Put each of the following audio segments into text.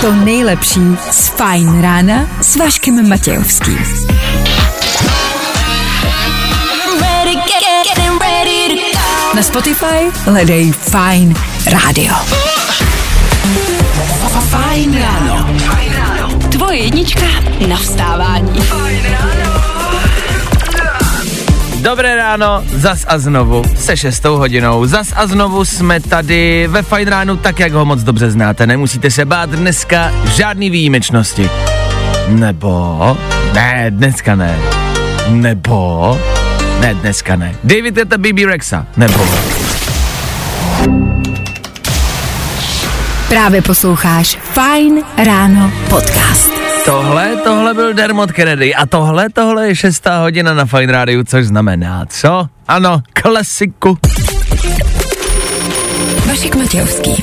to nejlepší z Fajn rána s Vaškem Matějovským. Na Spotify hledej Fajn rádio. Fajn ráno. Tvoje jednička na vstávání. Dobré ráno, zas a znovu, se šestou hodinou, zas a znovu jsme tady ve Fajn ránu tak, jak ho moc dobře znáte, nemusíte se bát dneska žádný výjimečnosti. Nebo, ne, dneska ne, nebo, ne, dneska ne. David je to BB Rexa, nebo. Právě posloucháš Fajn ráno podcast. Tohle, tohle byl Dermot Kennedy a tohle, tohle je šestá hodina na Fine Radio, což znamená co? Ano, klasiku. Vašek Matějovský.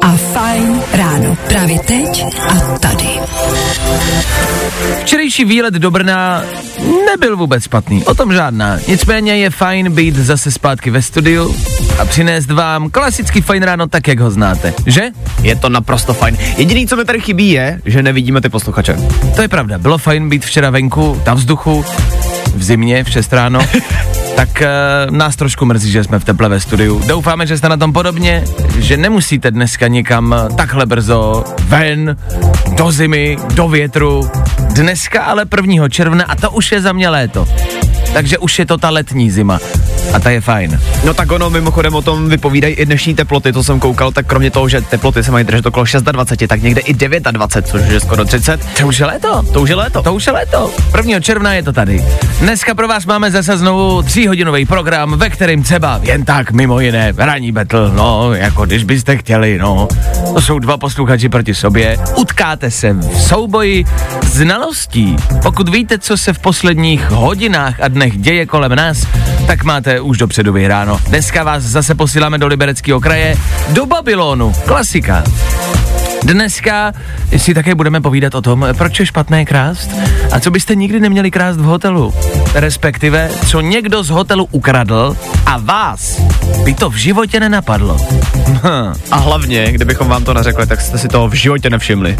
A Fajn ráno. Právě teď a tady. Včerejší výlet do Brna nebyl vůbec špatný, o tom žádná. Nicméně je fajn být zase zpátky ve studiu a přinést vám klasický fajn ráno tak, jak ho znáte, že? Je to naprosto fajn. Jediný, co mi tady chybí, je, že nevidíme ty posluchače. To je pravda, bylo fajn být včera venku, na vzduchu, v zimě, v 6 ráno. tak uh, nás trošku mrzí, že jsme v teple ve studiu. Doufáme, že jste na tom podobně, že nemusíte dneska někam eh, takhle brzo ven, do zimy, do větru. Dneska ale 1. června a to už je za mě léto. Takže už je to ta letní zima. A ta je fajn. No tak ono, mimochodem o tom vypovídají i dnešní teploty, to jsem koukal, tak kromě toho, že teploty se mají držet okolo 26, tak někde i 29, což je skoro 30. To už je léto. To už je léto. To už je léto. 1. června je to tady. Dneska pro vás máme zase znovu tříhodinový program, ve kterém třeba jen tak mimo jiné ranní battle, no, jako když byste chtěli, no. To jsou dva posluchači proti sobě. Utkáte se v souboji znalostí. Pokud víte, co se v posledních hodinách a dnech děje kolem nás, tak máte už dopředu vyhráno. Dneska vás zase posíláme do Libereckého kraje, do Babylonu. Klasika. Dneska si také budeme povídat o tom, proč je špatné krást a co byste nikdy neměli krást v hotelu. Respektive, co někdo z hotelu ukradl a vás by to v životě nenapadlo. A hlavně, kdybychom vám to neřekli, tak jste si toho v životě nevšimli.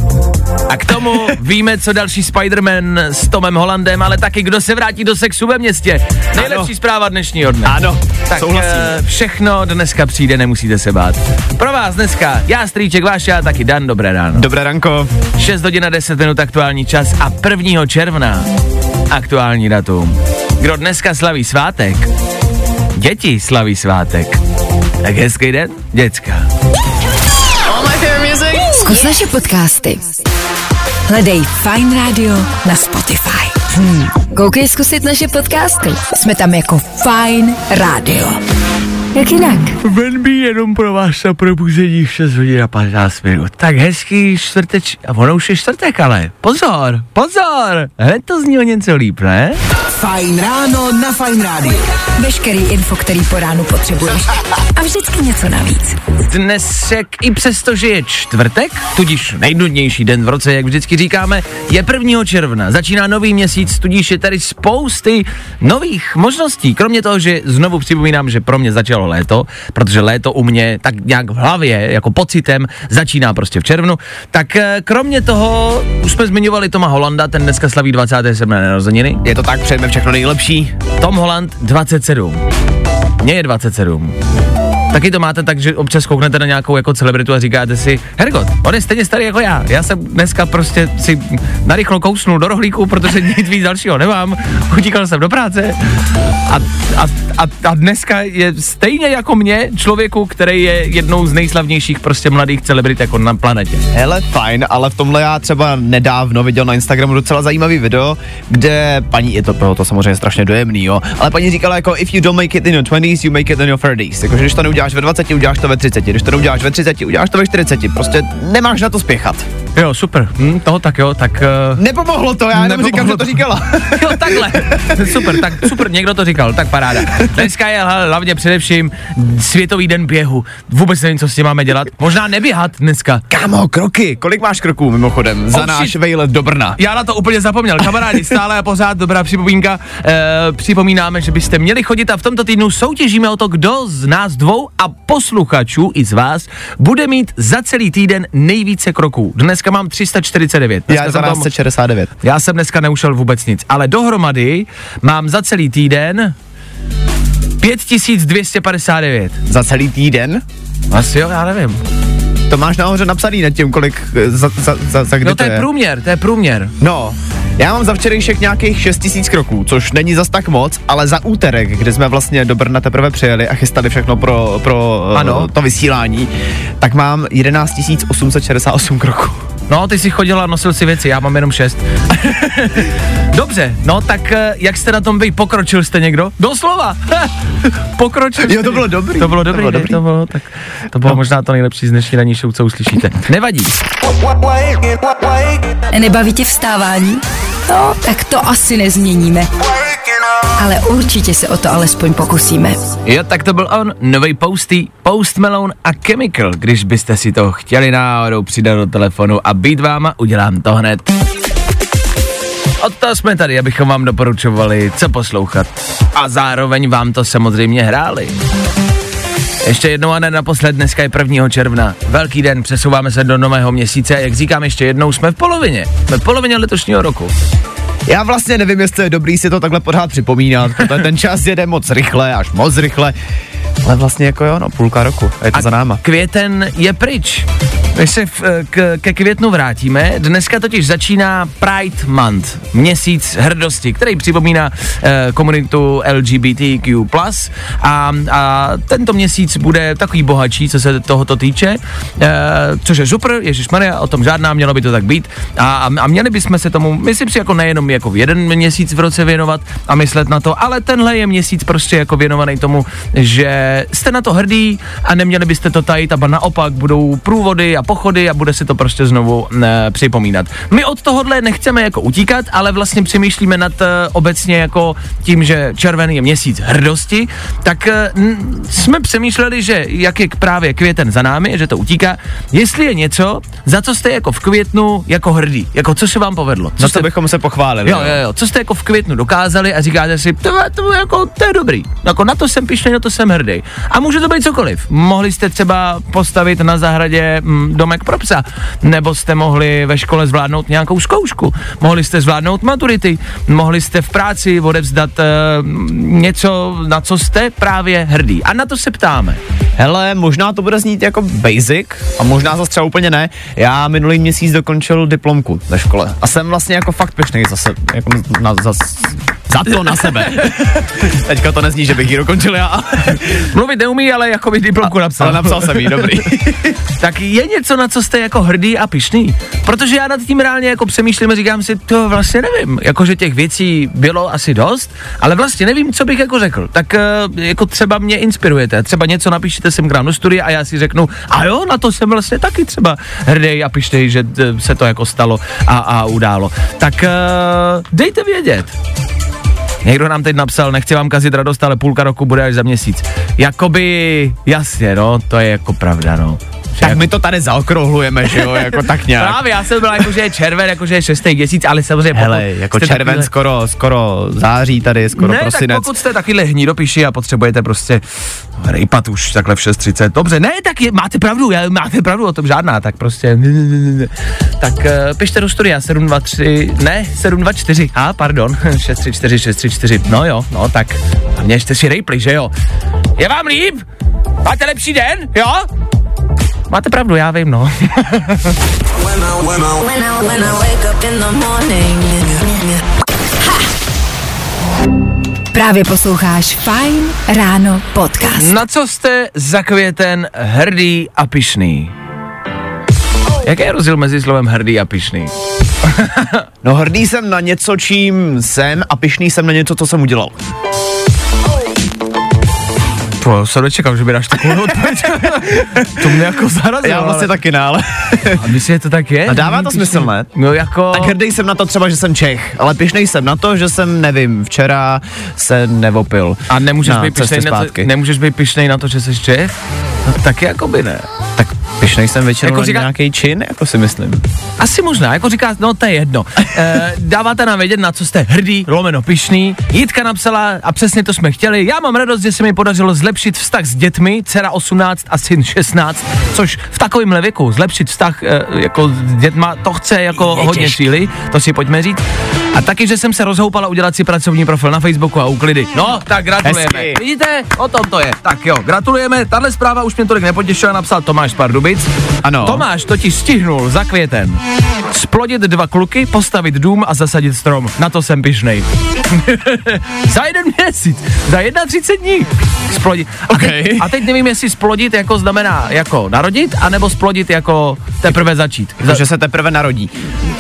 A k tomu víme, co další Spider-Man s Tomem Hollandem, ale taky kdo se vrátí do sexu ve městě. Nejlepší Ano. zpráva dnešního dne. Ano, Tak souhlasím. eh, všechno dneska přijde, nemusíte se bát. Pro vás dneska já, Strýček, váš a taky Dan, dobré ráno. Dobré ranko. 6 hodin a 10 minut aktuální čas a 1. června aktuální datum. Kdo dneska slaví svátek? Děti slaví svátek. Tak hezký den, děcka. Zkus naše podcasty. Hledej Fajn rádio na Spotify. Hmm. Koukej zkusit naše podcasty. Jsme tam jako Fajn rádio. Jak jinak? Venby jenom pro vás a probuzení 6 hodin a 15 minut. Tak hezký čtvrteč, a ono už je čtvrtek, ale pozor, pozor, hned to zní o něco líp, ne? Fajn ráno na Fajn rádiu. Veškerý info, který po ránu potřebuješ. A vždycky něco navíc. Dnesek i přesto, že je čtvrtek, tudíž nejnudnější den v roce, jak vždycky říkáme, je 1. června. Začíná nový měsíc, tudíž je tady spousty nových možností. Kromě toho, že znovu připomínám, že pro mě začalo léto, protože léto u mě tak nějak v hlavě, jako pocitem, začíná prostě v červnu. Tak eh, kromě toho, už jsme zmiňovali Toma Holanda, ten dneska slaví 27. narozeniny. Je to tak, přejeme všechno nejlepší. Tom Holland 27. Mně je 27. Taky to máte tak, že občas kouknete na nějakou jako celebritu a říkáte si, Hergot, on je stejně starý jako já. Já jsem dneska prostě si narychlo kousnul do rohlíku, protože nic víc dalšího nemám. Utíkal jsem do práce a, a, a, a dneska je stejně jako mě člověku, který je jednou z nejslavnějších prostě mladých celebrit jako na planetě. Hele, fajn, ale v tomhle já třeba nedávno viděl na Instagramu docela zajímavý video, kde paní, je to, bylo to samozřejmě strašně dojemný, jo, ale paní říkala jako, if you don't make it in your 20s, you make it in your 30s. Jakože když to neuděláš ve 20, uděláš to ve 30, když to neuděláš ve 30, uděláš to ve 40, prostě nemáš na to spěchat. Jo, super. Hm, toho tak jo, tak... Uh, Nepomohlo to, já jenom Nepomohlo říkám, že to to. říkala. jo, takhle. super, tak super, někdo to říkal, tak paráda. Dneska je hlavně především Světový den běhu. Vůbec nevím, co s tím máme dělat. Možná neběhat dneska. Kámo, kroky. Kolik máš kroků mimochodem za Oh, náš shit. vejlet do Brna? Já na to úplně zapomněl. Kamarádi, stále a pořád dobrá připomínka. E, připomínáme, že byste měli chodit a v tomto týdnu soutěžíme o to, kdo z nás dvou a posluchačů i z vás bude mít za celý týden nejvíce kroků. Dneska mám 349. Dneska Já jsem tam- 69. já jsem dneska neušel vůbec nic, ale dohromady mám za celý týden 5259. Za celý týden? Asi jo, já nevím. To máš nahoře napsaný nad tím, kolik za, za, za, za kdy No to je průměr, to je průměr. No, já mám za včerejšek nějakých 6000 kroků, což není zas tak moc, ale za úterek, kdy jsme vlastně do Brna teprve přijeli a chystali všechno pro, pro Ano. to vysílání, tak mám 11 868 kroků. No, ty jsi chodil a nosil si věci, já mám jenom šest. Dobře, no tak eh, jak jste na tom vy? Pokročil jste někdo? Doslova! Pokročil Jo, to bylo dobrý. To bylo To dobrý, bylo ne? dobrý. To bylo, tak, to bylo možná to nejlepší z dnešní ranní show, co uslyšíte. Nevadí. Nebaví tě vstávání? No, tak to asi nezměníme. Ale určitě se o to alespoň pokusíme. Jo, tak to byl on, nový Posty, Post Malone a Chemical. Když byste si to chtěli náhodou přidat do telefonu a být váma, udělám to hned. Od toho jsme tady, abychom vám doporučovali, co poslouchat. A zároveň vám to samozřejmě hráli. Ještě jednou a ne naposled, dneska je 1. června. Velký den, přesouváme se do nového měsíce a jak říkám ještě jednou, jsme v polovině. Jsme v polovině letošního roku. Já vlastně nevím, jestli je dobrý si to takhle pořád připomínat, protože ten čas jede moc rychle, až moc rychle. Ale vlastně jako jo, no, půlka roku, a je to za náma. květen je pryč. My se v, k, ke květnu vrátíme. Dneska totiž začíná Pride Month, měsíc hrdosti, který připomíná eh, komunitu LGBTQ+. A, a tento měsíc bude takový bohatší, co se tohoto týče, eh, což je super, Maria, o tom žádná, mělo by to tak být. A, a, měli bychom se tomu, myslím si, jako nejenom jako v jeden měsíc v roce věnovat a myslet na to, ale tenhle je měsíc prostě jako věnovaný tomu, že jste na to hrdí a neměli byste to tajit, a naopak budou průvody a pochody a bude se to prostě znovu ne, připomínat. My od tohohle nechceme jako utíkat, ale vlastně přemýšlíme nad uh, obecně jako tím, že červený je měsíc hrdosti, tak n- jsme přemýšleli, že jak je právě květen za námi, že to utíká, jestli je něco, za co jste jako v květnu jako hrdí, jako co se vám povedlo. Co Za jste to bychom se pochválili. Jo, jo, jo, co jste jako v květnu dokázali a říkáte si, to, je- to, jako, to je dobrý, jako na to jsem pišnej, na to jsem hrdý. A může to být cokoliv. Mohli jste třeba postavit na zahradě mm, domek pro psa, nebo jste mohli ve škole zvládnout nějakou zkoušku, mohli jste zvládnout maturity, mohli jste v práci odevzdat uh, něco, na co jste právě hrdý. A na to se ptáme. Hele, možná to bude znít jako basic a možná zase třeba úplně ne. Já minulý měsíc dokončil diplomku ve škole a jsem vlastně jako fakt pyšný zase, jako na, za, za to na sebe. Teďka to nezní, že bych ji dokončil já, Mluvit neumí, ale jako by diplomku napsal. ale napsal jsem ji, dobrý. tak je něco, na co jste jako hrdý a pišný? Protože já nad tím reálně jako přemýšlím a říkám si, to vlastně nevím. Jakože těch věcí bylo asi dost, ale vlastně nevím, co bych jako řekl. Tak eh, jako třeba mě inspirujete, třeba něco napíšete sem k nám do studia a já si řeknu, a jo, na to jsem vlastně taky třeba hrdý a pišnej, že eh, se to jako stalo a, a událo. Tak eh, dejte vědět. Někdo nám teď napsal, nechci vám kazit radost, ale půlka roku bude až za měsíc. Jakoby, jasně, no, to je jako pravda, no. Tak my to tady zaokrouhlujeme, že jo, jako tak nějak. Právě, já jsem byl jako, že je červen, jako, že je šestý měsíc, ale samozřejmě Hele, pokud jako jste červen takovýhle- skoro, skoro září tady, skoro ne, prosinec. tak pokud jste takovýhle hnídopiši a potřebujete prostě rejpat už takhle v 6.30, dobře, ne, tak je, máte pravdu, já, máte pravdu, o tom žádná, tak prostě, tak uh, pište do studia 723, ne, 724, a ah, pardon, 634, 634, no jo, no tak, a měšte si rejpli, že jo. Je vám líp? Máte lepší den, jo? Máte pravdu, já vím, no. Právě posloucháš Fine Ráno podcast. Na co jste za květen hrdý a pišný? Jaký je rozdíl mezi slovem hrdý a pišný? No hrdý jsem na něco, čím jsem a pišný jsem na něco, co jsem udělal. To jsem nečekal, že by dáš takovou odpověď. to mě jako zarazilo. Já vlastně ale... taky ne, ale A myslíš, že to tak je? A dává to smysl, ne? No jako... tak hrdý jsem na to třeba, že jsem Čech, ale pišnej jsem na to, že jsem, nevím, včera se nevopil. A nemůžeš na být pišnej na to, nemůžeš být pišnej na to, že jsi Čech? No, taky jako by ne. Tak pišnej jsem většinou Jako říká- nějaký čin, jako si myslím. Asi možná, jako říká, no to je jedno. E, dáváte nám vědět, na co jste hrdý, lomeno pišný. Jitka napsala, a přesně to jsme chtěli, já mám radost, že se mi podařilo zlepšit vztah s dětmi, dcera 18 a syn 16, což v takovémhle věku zlepšit vztah e, jako s dětma, to chce jako Je hodně těžký. síly, to si pojďme říct. A taky, že jsem se rozhoupala udělat si pracovní profil na Facebooku a uklidy. No, tak gratulujeme. Hezky. Vidíte, o tom to je. Tak jo, gratulujeme. Tahle zpráva už mě tolik nepotěšila, napsal Tomáš z Pardubic. Ano. Tomáš totiž stihnul za květen splodit dva kluky, postavit dům a zasadit strom. Na to jsem pišnej. za jeden měsíc, za 31 dní splodit. A, teď, Okay. a teď nevím, jestli splodit jako znamená jako narodit, anebo splodit jako teprve začít. Za, Že se teprve narodí.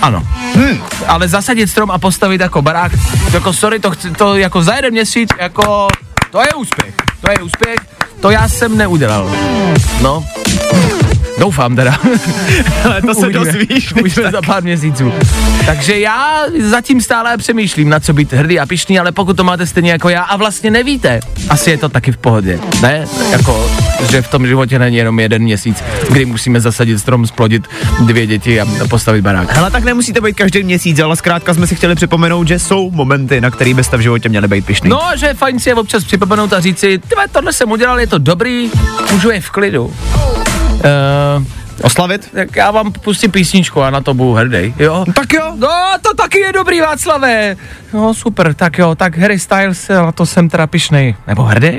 ano. Hmm. Ale zasadit strom a postavit jako barák, jako sorry, to, chci, to jako za jeden měsíc, jako to je úspěch. To je úspěch, to já jsem neudělal. No. Doufám teda. Ale to se Uvidíme. dozvíš. Uvidíme za pár měsíců. Takže já zatím stále přemýšlím, na co být hrdý a pišný, ale pokud to máte stejně jako já a vlastně nevíte, asi je to taky v pohodě. Ne? Jako, že v tom životě není jenom jeden měsíc, kdy musíme zasadit strom, splodit dvě děti a postavit barák. Hele, tak nemusíte být každý měsíc, ale zkrátka jsme si chtěli připomenout, že jsou momenty, na který byste v životě měli být pišný. No, že je fajn si je občas připomenout a říct si, tyhle, tohle jsem udělal, je to dobrý, můžu je v klidu. Uh, Oslavit? tak já vám pustím písničku a na to budu hrdý, jo? Tak jo. No, to taky je dobrý, Václavé. No, super, tak jo, tak Harry Styles, na to jsem teda pišnej. Nebo hrdý?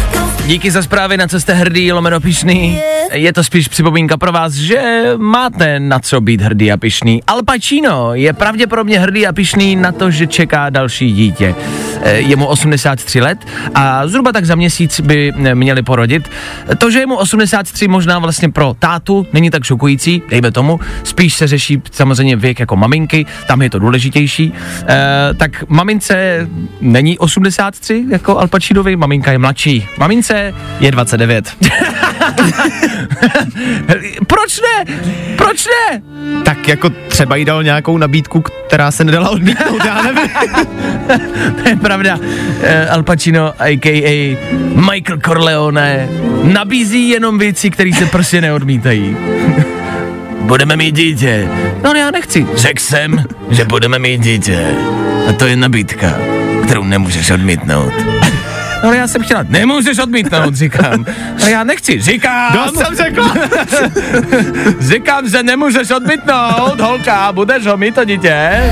Díky za zprávy, na co jste hrdý, lomeno pišný. Je to spíš připomínka pro vás, že máte na co být hrdý a pišný. Al Pacino je pravděpodobně hrdý a pišný na to, že čeká další dítě. Eh, Je mu 83 let a zhruba tak za měsíc by eh, měli porodit. To, že je mu 83 možná vlastně pro tátu není tak šokující, dejme tomu, spíš se řeší samozřejmě věk jako maminky, tam je to důležitější. E, tak mamince není 83 jako Al Pacinovi, maminka je mladší. Mamince Je 29. Proč ne? Proč ne? tak jako třeba jí dal nějakou nabídku, která se nedala odmítnout, já nevím. To je pravda. Eh, Al Pacino, a.k.a. Michael Corleone, nabízí jenom věci, které se prostě neodmítají. budeme mít dítě. No já nechci. Řekl jsem, že budeme mít dítě. A to je nabídka, kterou nemůžeš odmítnout. No ale já jsem chtěla, nemůžeš odmítnout, říkám. Ale já nechci, říkám. Dost jsem řekl. Říkám, že nemůžeš odmítnout, holka, budeš ho mít to dítě.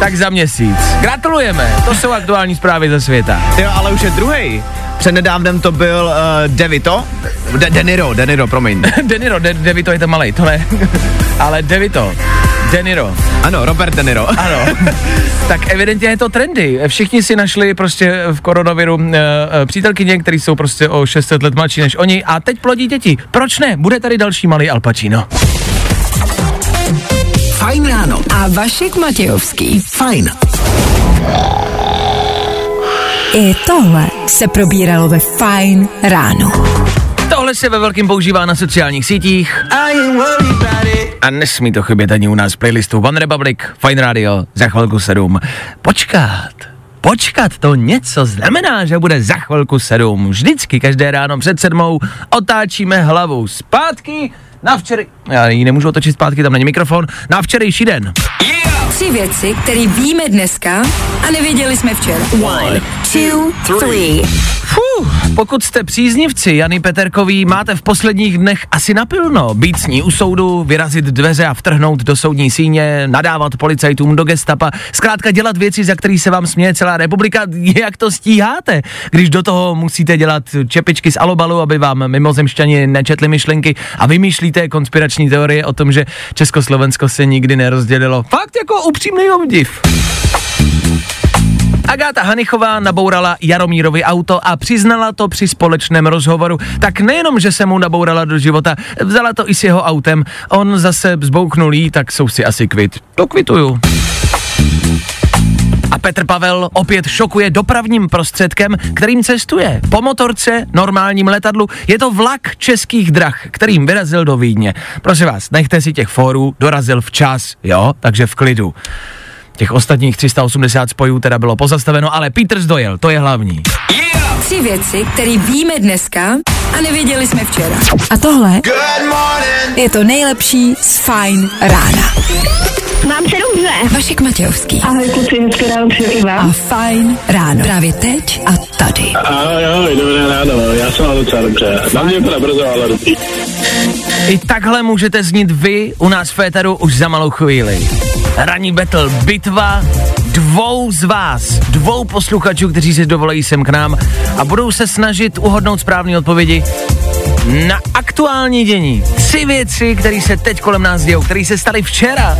Tak za měsíc. Gratulujeme, to jsou aktuální zprávy ze světa. Jo, ale už je druhý. Přednedávnem to byl uh, Devito. De, Deniro, Deniro, promiň. Deniro, De- Devito je to malej, to ne. Ale Devito, Deniro, Ano, Robert Deniro. ano. tak evidentně je to trendy. Všichni si našli prostě v koronaviru uh, uh, přítelkyně, které jsou prostě o 600 let mladší než oni a teď plodí děti. Proč ne? Bude tady další malý Al Pacino. Fajn ráno. A Vašek Matějovský. Fajn. I tohle se probíralo ve Fajn ráno. Tohle se ve velkým používá na sociálních sítích. A nesmí to chybět ani u nás v playlistu One Republic, Fine Radio, za chvilku 7. Počkat, počkat, to něco znamená, že bude za chvilku 7. Vždycky každé ráno před sedmou otáčíme hlavu zpátky na včery... Já ji nemůžu otočit zpátky, tam není mikrofon. Na včerejší den. Tři věci, které víme dneska a nevěděli jsme včera. One, two, three. Fuh, pokud jste příznivci Jany Peterkový, máte v posledních dnech asi napilno. Být s ní u soudu, vyrazit dveře a vtrhnout do soudní síně, nadávat policajtům do gestapa, zkrátka dělat věci, za který se vám směje celá republika. Jak to stíháte, když do toho musíte dělat čepičky z alobalu, aby vám mimozemšťani nečetli myšlenky a vymýšlíte konspirační teorie o tom, že Československo se nikdy nerozdělilo. Fakt jako upřímný obdiv. Agáta Hanichová nabourala Jaromírovi auto a přiznala to při společném rozhovoru. Tak nejenom, že se mu nabourala do života, vzala to i s jeho autem. On zase zbouknul jí, tak jsou si asi kvit. To kvituju. A Petr Pavel opět šokuje dopravním prostředkem, kterým cestuje. Po motorce, normálním letadlu, je to vlak českých drah, kterým vyrazil do Vídně. Prosím vás, nechte si těch fórů, dorazil včas, jo, takže v klidu. Těch ostatních 380 spojů teda bylo pozastaveno, ale Petr zdojel, to je hlavní. Tři věci, které víme dneska a nevěděli jsme včera. A tohle je to nejlepší z Fine rána. Mám se dobře. Vašek Matějovský Ahoj kluci, hezké ráno přeji a vám. Fine ráno. Právě teď a tady. Ahoj, ahoj, dobré ráno, no. já jsem mám docela dobře. Na mě to nebrzo, ale dobrý. I takhle můžete znít vy u nás v Féteru už za malou chvíli. Ranní battle, bitva dvou z vás, dvou posluchačů, kteří si dovolají sem k nám a budou se snažit uhodnout správné odpovědi na aktuální dění. Tři věci, které se teď kolem nás dějou, které se staly včera,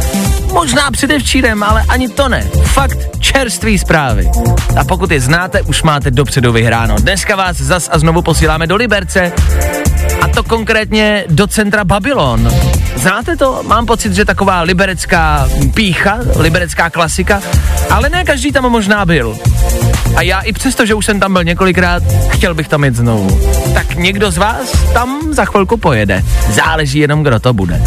možná předevčírem, ale ani to ne. Fakt čerství zprávy. A pokud je znáte, už máte dopředu vyhráno. Dneska vás zas a znovu posíláme do Liberce, a to konkrétně do centra Babylon. Znáte to? Mám pocit, že taková liberecká pícha, liberecká klasika, ale ne každý tam možná byl. A já i přesto, že už jsem tam byl několikrát, chtěl bych tam jít znovu. Tak někdo z vás tam za chvilku pojede. Záleží jenom, kdo to bude.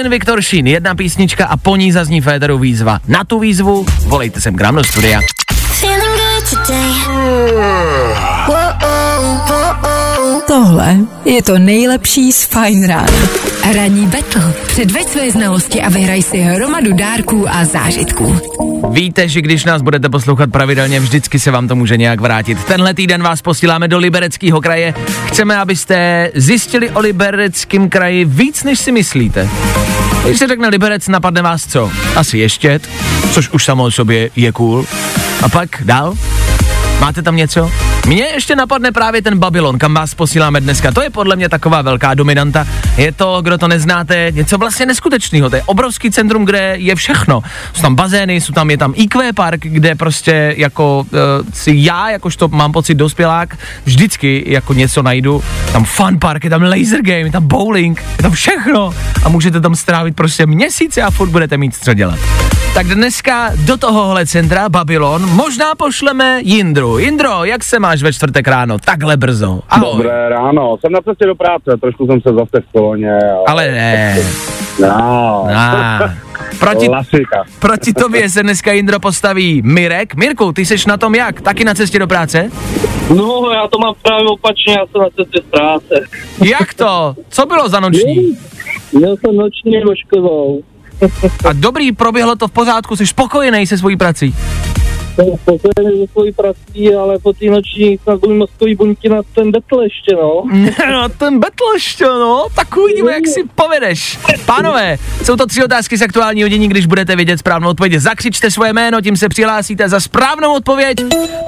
Kelin Viktor Sheen, jedna písnička a po ní zazní Féteru výzva. Na tu výzvu volejte sem k nám do studia. Tohle je to nejlepší z Fine rána. Ranní battle. Předveď své znalosti a vyhraj si hromadu dárků a zážitků. Víte, že když nás budete poslouchat pravidelně, vždycky se vám to může nějak vrátit. Tenhle týden vás posíláme do Libereckého kraje. Chceme, abyste zjistili o Libereckém kraji víc, než si myslíte. Když se řekne Liberec, napadne vás co? Asi Ještět, což už samo o sobě je cool. A pak dál? Máte tam něco? Mně ještě napadne právě ten Babylon, kam vás posíláme dneska. To je podle mě taková velká dominanta. Je to, kdo to neznáte, něco vlastně neskutečného. To je obrovský centrum, kde je všechno. Jsou tam bazény, jsou tam, je tam IQ park, kde prostě jako uh, si já, jakožto mám pocit dospělák, vždycky jako něco najdu. Tam fun park, je tam laser game, je tam bowling, je tam všechno. A můžete tam strávit prostě měsíce a furt budete mít co dělat. Tak dneska do tohohle centra Babylon možná pošleme Jindru. Jindro, jak se máš ve čtvrtek ráno? Takhle brzo. Ahoj. Dobré ráno, jsem na cestě do práce, trošku jsem se zase v koloně. Ale... Ale ne. No, Ah. Proti, klasika. proti tobě se dneska Jindro postaví Mirek. Mirku, ty seš na tom jak? Taky na cestě do práce? No, já to mám právě opačně, já jsem na cestě z práce. Jak to? Co bylo za noční? Měl jsem noční voškovou. A dobrý, proběhlo to v pořádku, jsi spokojený se svojí prací. Jsem spokojený se svojí prací, ale po té noční snad budu mozkový buňky na ten betl ještě, no. No, ten betl ještě, no, tak uvidíme, jak si povedeš. Pánové, jsou to tři otázky z aktuálního dění, když budete vědět správnou odpověď. Zakřičte svoje jméno, tím se přihlásíte za správnou odpověď.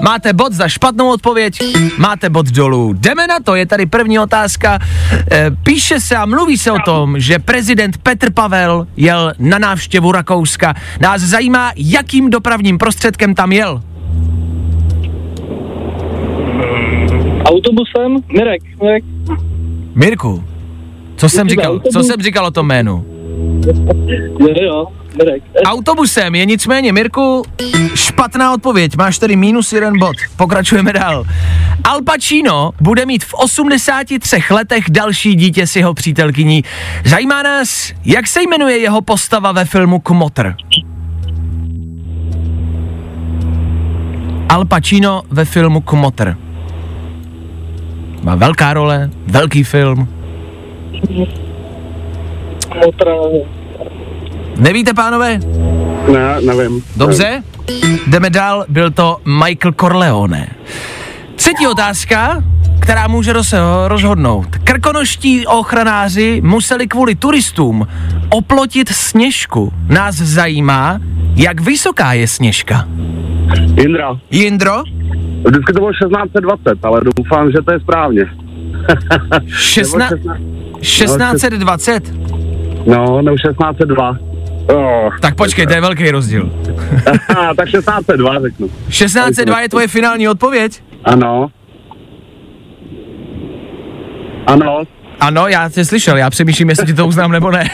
Máte bod za špatnou odpověď, máte bod dolů. Jdeme na to, je tady první otázka. E, píše se a mluví se o tom, že prezident Petr Pavel jel na návštěvu Rakouska. Nás zajímá, jakým dopravním prostředkem tam jel. Autobusem? Mirek, Mirek. Mirku, co jsem říkal, co jsem říkal o tom jménu? Jo, Mirek. Autobusem je nicméně, Mirku, špatná odpověď. Máš tady minus jeden bod. Pokračujeme dál. Al Pacino bude mít v 83 letech další dítě s jeho přítelkyní. Zajímá nás, jak se jmenuje jeho postava ve filmu Kmotr. Al Pacino ve filmu Kmotr. Má velká role, velký film. Motra, Nevíte, pánové? Ne, nevím. Dobře, jdeme dál, byl to Michael Corleone. Třetí otázka, která může roz, rozhodnout. Krkonoští ochranáři museli kvůli turistům oplotit sněžku. Nás zajímá, jak vysoká je sněžka. Jindra, Jindro, vždycky to bylo 1620, ale doufám, že to je správně. šestna, Nebo 1620. No, nebo 1602. Oh, Tak počkej, to je velký rozdíl. tak 1602 řeknu. 1602 je tvoje finální odpověď? Ano. Ano. Ano, já tě slyšel, já přemýšlím, jestli ti to uznám nebo ne.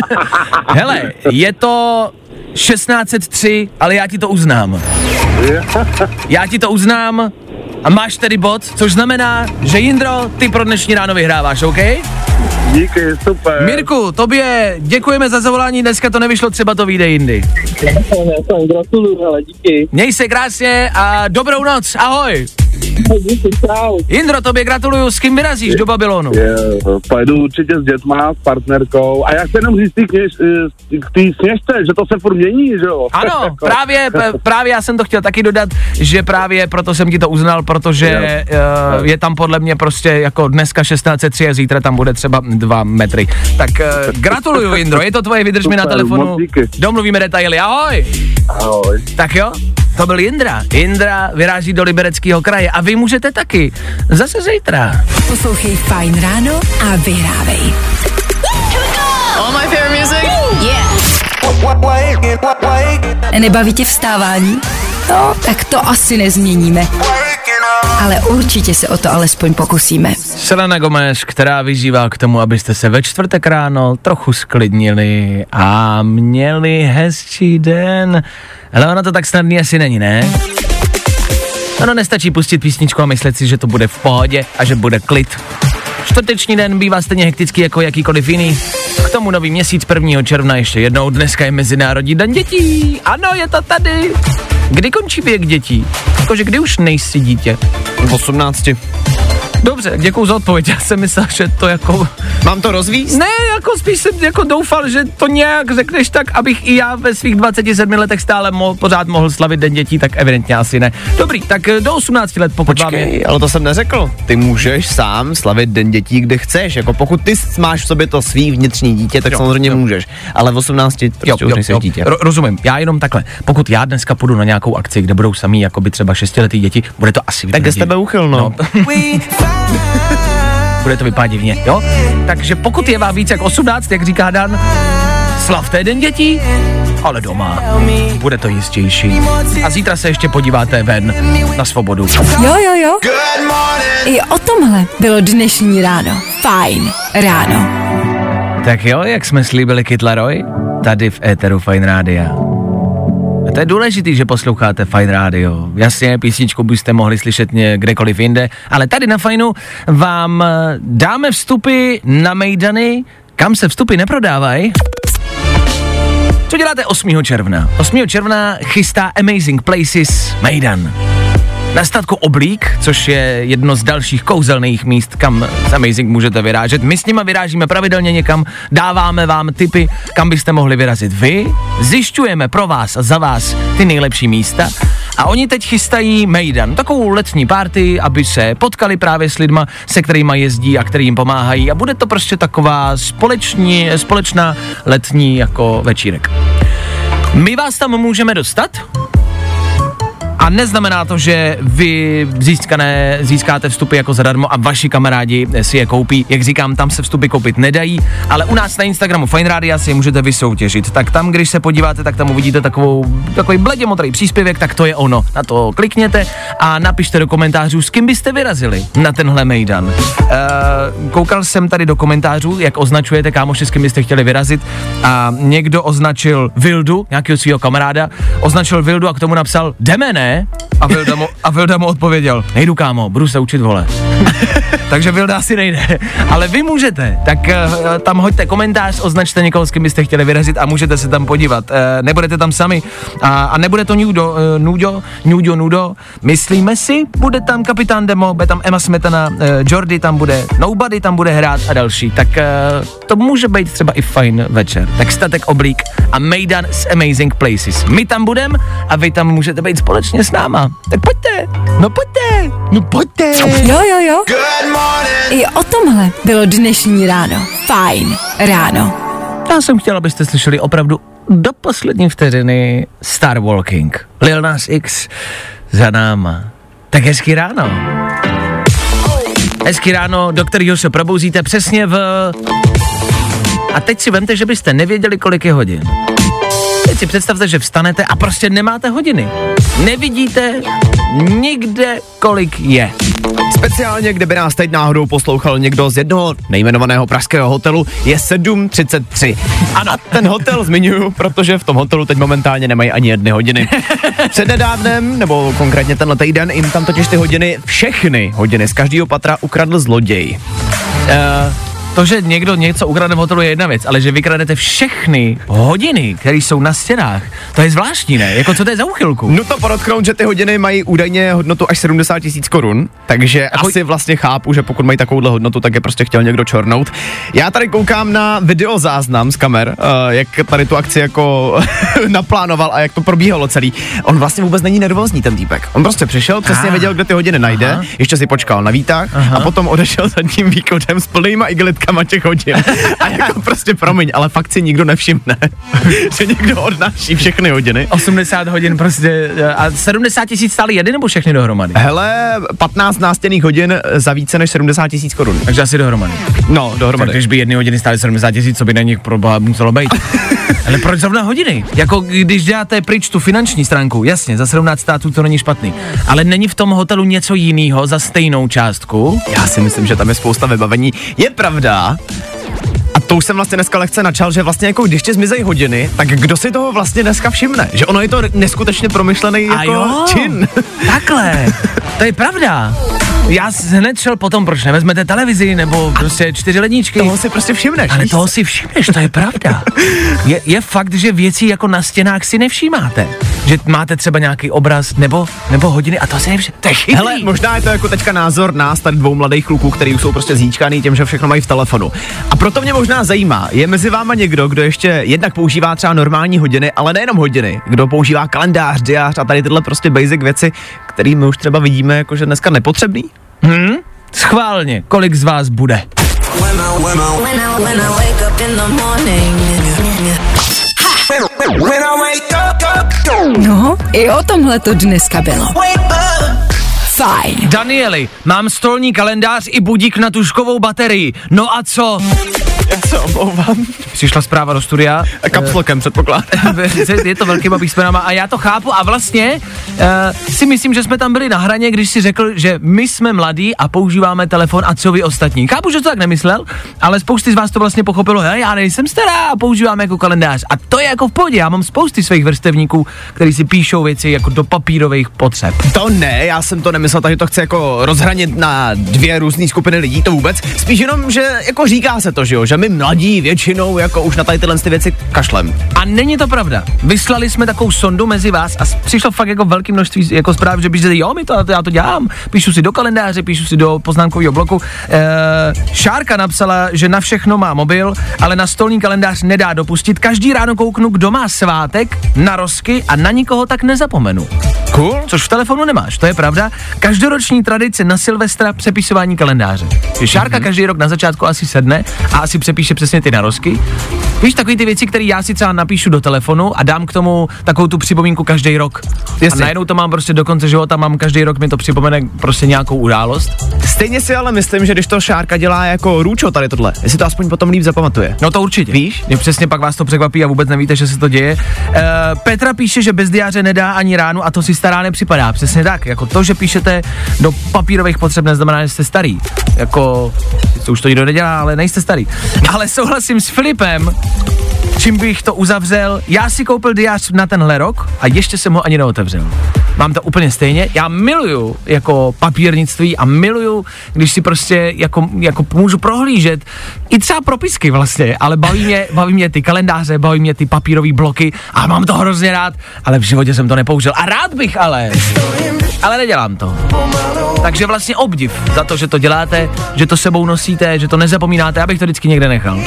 Hele, je to 1603, ale já ti to uznám. Já ti to uznám a máš tedy bod, což znamená, že Jindro, ty pro dnešní ráno vyhráváš, OK? Díky, super. Mirku, tobě děkujeme za zavolání, dneska to nevyšlo, třeba to vyjde jindy. Gratuluju, ale díky. Měj se krásně a dobrou noc, ahoj. Díky, čau. Jindro, tobě gratuluju, s kým vyrazíš do Babylonu? Je, pojedu určitě s dětma, s partnerkou a já chci jenom říct eh, k té sněžce, že to se furt mění, že jo? Ano, Jako- právě, právě já jsem to chtěl taky dodat, že právě proto jsem ti to uznal, protože uh, je tam podle mě prostě jako dneska 1603 a zítra tam bude třeba 2 metry. Tak uh, gratuluju, Jindro, je to tvoje, vydrž mi na Super, telefonu, domluvíme detaily, ahoj. Ahoj. Tak jo, to byl Jindra. Jindra vyráží do Libereckého kraje a vy můžete taky. Zase zítra. Poslouchej Fajn ráno a vyhrávej. Nebaví tě vstávání? No, tak to asi nezměníme. Ale určitě se o to alespoň pokusíme. Selena Gomez, která vyzývá k tomu, abyste se ve čtvrtek ráno trochu sklidnili a měli hezčí den. Ale ono to tak snadný asi není, ne? Ono nestačí pustit písničku a myslet si, že to bude v pohodě a že bude klid. Čtvrteční den bývá stejně hektický jako jakýkoliv jiný. K tomu nový měsíc 1. června ještě jednou. Dneska je Mezinárodní den dětí. Ano, je to tady. Kdy končí věk dětí? Jakože kdy už nejsi dítě? V 18. Dobře, děkuji za odpověď. Já jsem myslel, že to jako... Mám to rozvíct? Ne, jako spíš jsem jako doufal, že to nějak řekneš tak, abych i já ve svých 27 letech stále mo- pořád mohl slavit Den dětí, tak evidentně asi ne. Dobrý, tak eh, do 18 let, pokud vám je... Počkej, ale to jsem neřekl. Ty můžeš sám slavit den dětí, kde chceš. Jako pokud ty máš v sobě to svý vnitřní dítě, tak Jo, jo, samozřejmě jo. jo. můžeš. Ale v 18 prostě už nejsi dítě. Ro- rozumím, já jenom takhle. Pokud já dneska půjdu na nějakou akci, kde budou samý jakoby třeba šestiletý děti, bude to asi Tak z vypadat tebe uchyl, no. bude to vypadat divně, jo? Takže pokud je vám víc jak 18, jak říká Dan, slavte den dětí, ale doma. Bude to jistější. A zítra se ještě podíváte ven na svobodu. Jo, jo, jo. I o tomhle bylo dnešní ráno. Fajn ráno. Tak jo, jak jsme slíbili Kytlaroj, tady v éteru Fine Rádia. A to je důležitý, že posloucháte Fine Radio. Jasně, písničku byste mohli slyšet kdekoliv jinde, ale tady na Fajnu vám eh, dáme vstupy na Mejdany, kam se vstupy neprodávají. Co děláte 8. června? 8. června chystá Amazing Places Mejdan. Na statku Oblík, což je jedno z dalších kouzelných míst, kam s Amazing můžete vyrážet. My s nima vyrážíme pravidelně někam, dáváme vám tipy, kam byste mohli vyrazit vy, zjišťujeme pro vás a za vás ty nejlepší místa a oni teď chystají Mejdan, takovou letní party, aby se potkali právě s lidma, se kterými jezdí a který jim pomáhají a bude to prostě taková společní, společná letní jako večírek. My vás tam můžeme dostat, neznamená to, že vy získané, získáte vstupy jako zadarmo a vaši kamarádi si je koupí. Jak říkám, tam se vstupy koupit nedají, ale u nás na Instagramu Fine Radio si je můžete vysoutěžit. Tak tam, když se podíváte, tak tam uvidíte takovou, takový bledě modrý příspěvek, tak to je ono. Na to klikněte a napište do komentářů, s kým byste vyrazili na tenhle mejdan. Uh, koukal jsem tady do komentářů, jak označujete kámoši, s kým byste chtěli vyrazit a někdo označil Vildu, nějakého svého kamaráda, označil Vildu a k tomu napsal jdeme ne? A Vilda mu, a Vilda mu odpověděl, nejdu kámo, budu se učit vole. Takže Vilda asi nejde. Ale vy můžete, tak uh, tam hoďte komentář, označte někoho, s kým byste chtěli vyrazit a můžete se tam podívat. Uh, nebudete tam sami a, a nebude to nudo, uh, nudo, nudo, nudo. Myslíme si, bude tam kapitán Demo, bude tam Emma Smetana, uh, Jordy tam bude, Nobody tam bude hrát a další. Tak uh, to může být třeba i fajn večer. Tak statek oblík a Mejdan s Amazing Places. My tam budeme a vy tam můžete být společně s náma. Tak pojďte, no pojďte, no pojďte. Jo, jo, jo. I o tomhle bylo dnešní ráno. Fajn ráno. Já jsem chtěl, abyste slyšeli opravdu do poslední vteřiny Star Walking. Lil Nas X za náma. Tak hezký ráno. Hezký ráno, do kterého se probouzíte přesně v... A teď si vemte, že byste nevěděli, kolik je hodin. Teď si představte, že vstanete a prostě nemáte hodiny. Nevidíte nikde, kolik je. Speciálně, kdyby nás teď náhodou poslouchal někdo z jednoho nejmenovaného pražského hotelu, je 7.33. Ano. A ten hotel zmiňuju, protože v tom hotelu teď momentálně nemají ani jedny hodiny. Přednedávnem, nebo konkrétně tenhle týden, jim tam totiž ty hodiny, všechny hodiny z každého patra ukradl zloděj. Uh, to, že někdo něco ukradne v hotelu je jedna věc, ale že vykradete všechny hodiny, které jsou na stěnách, to je zvláštní, ne? Jako co to je za uchylku? No to podotknout, že ty hodiny mají údajně hodnotu až 70 tisíc korun, takže jako... asi vlastně chápu, že pokud mají takovouhle hodnotu, tak je prostě chtěl někdo čornout. Já tady koukám na videozáznam z kamer, uh, jak tady tu akci jako naplánoval a jak to probíhalo celý. On vlastně vůbec není nervózní ten týpek. On prostě přišel, přesně Ah. věděl, kde ty hodiny najde, Aha. ještě si počkal na výtah Aha. a potom odešel za tím výkotem s plnýma igelitkama těch hodin. A jako prostě promiň, ale fakt si nikdo nevšimne, že někdo odnáší všechny hodiny. 80 hodin prostě a 70 tisíc stály jedy nebo všechny dohromady? Hele, 15 nástěnných hodin za více než 70 tisíc korun. Takže asi dohromady. No, Tak dohromady. když by jedny hodiny stály 70 tisíc, co by na nich pro boha muselo být? Ale proč zrovna hodiny? Jako když děláte pryč tu finanční stránku, jasně, za 17 států to není špatný. Ale není v tom hotelu něco jiného za stejnou částku? Já si myslím, že tam je spousta vybavení. Je pravda, a to už jsem vlastně dneska lehce načal, že vlastně jako když ti zmizejí hodiny, tak kdo si toho vlastně dneska všimne? Že ono je to neskutečně promyšlený A jako jo. čin. Takhle, to je pravda. Já hned šel potom, proč nevezmete televizi nebo prostě čtyři ledničky. Toho si prostě všimneš. Ale toho si všimneš, to je pravda. Je, je fakt, že věcí jako na stěnách si nevšímáte. Že máte třeba nějaký obraz nebo, nebo hodiny a to si nevšimne. To je chytrý. Hele, možná je to jako teďka názor nás, tady dvou mladých kluků, který jsou prostě zíčkaný tím, že všechno mají v telefonu. A proto mě možná zajímá, je mezi váma někdo, kdo ještě jednak používá třeba normální hodiny, ale nejenom hodiny, kdo používá kalendář, diář a tady tyhle prostě basic věci, které my už třeba vidíme jako že dneska nepotřebný? Hm? Schválně, kolik z vás bude? No, i o tomhle to dneska bylo. Fajn. Danieli, mám stolní kalendář i budík na tuškovou baterii. No a co? Se omlouvám. Přišla zpráva do studia. A kapslokem předpokládám. je to velkýma písmenama a já to chápu a vlastně uh, si myslím, že jsme tam byli na hraně, když si řekl, že my jsme mladí a používáme telefon a co vy ostatní. Chápu, že to tak nemyslel, ale spousty z vás to vlastně pochopilo, hele, já nejsem stará a používám jako kalendář. A to je jako v pohodě, já mám spousty svých vrstevníků, kteří si píšou věci jako do papírových potřeb. To ne, já jsem to nemyslel, takže to chci jako rozhranit na dvě různé skupiny lidí, to vůbec. Spíš jenom, že jako říká se to, že jo, že my mladí většinou jako už na tady tyhle ty věci kašlem. A není to pravda. Vyslali jsme takovou sondu mezi vás a přišlo fakt jako velké množství jako zpráv, že píšete, jo, my to, já to dělám, píšu si do kalendáře, píšu si do poznámkového bloku. E, Šárka napsala, že na všechno má mobil, ale na stolní kalendář nedá dopustit. Každý ráno kouknu, kdo má svátek, na rozky a na nikoho tak nezapomenu. Cool. Což v telefonu nemáš, to je pravda. Každoroční tradice na Silvestra přepisování kalendáře. Šárka mm-hmm. každý rok na začátku asi sedne a asi přepíše přesně ty narozky. Víš, takový ty věci, které já si třeba napíšu do telefonu a dám k tomu takovou tu připomínku každý rok. Jasně. A najednou to mám prostě do konce života, mám každý rok mi to připomene prostě nějakou událost. Stejně si ale myslím, že když to Šárka dělá jako růčo tady tohle, jestli to aspoň potom líp zapamatuje. No to určitě. Víš? Je přesně pak vás to překvapí a vůbec nevíte, že se to děje. E, Petra píše, že bez diáře nedá ani ránu a to si stará nepřipadá. Přesně tak. Jako to, že píšete do papírových potřeb, neznamená, že jste starý. Jako, to už to nikdo nedělá, ale nejste starý. Ale souhlasím s Filipem, čím bych to uzavřel. Já si koupil diář na tenhle rok a ještě jsem ho ani neotevřel. Mám to úplně stejně. Já miluju jako papírnictví a miluju, když si prostě jako, jako můžu prohlížet i třeba propisky vlastně, ale baví mě, baví mě ty kalendáře, baví mě ty papírové bloky a mám to hrozně rád, ale v životě jsem to nepoužil. A rád bych ale, ale nedělám to. Takže vlastně obdiv za to, že to děláte, že to sebou nosíte, že to nezapomínáte, abych to vždycky někde nechal.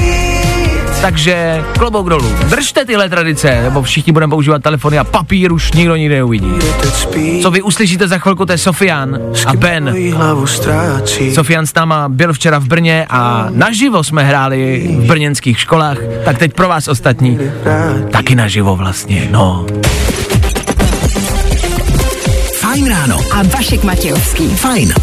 Takže klobouk dolů. Držte tyhle tradice, nebo všichni budeme používat telefony a papír už nikdo nikdy neuvidí. Co vy uslyšíte za chvilku, to je Sofian a Ben. Sofian s náma byl včera v Brně a naživo jsme hráli v brněnských školách, tak teď pro vás ostatní taky naživo vlastně, no. Fajn ráno. A Vašek Matějovský. Fajn.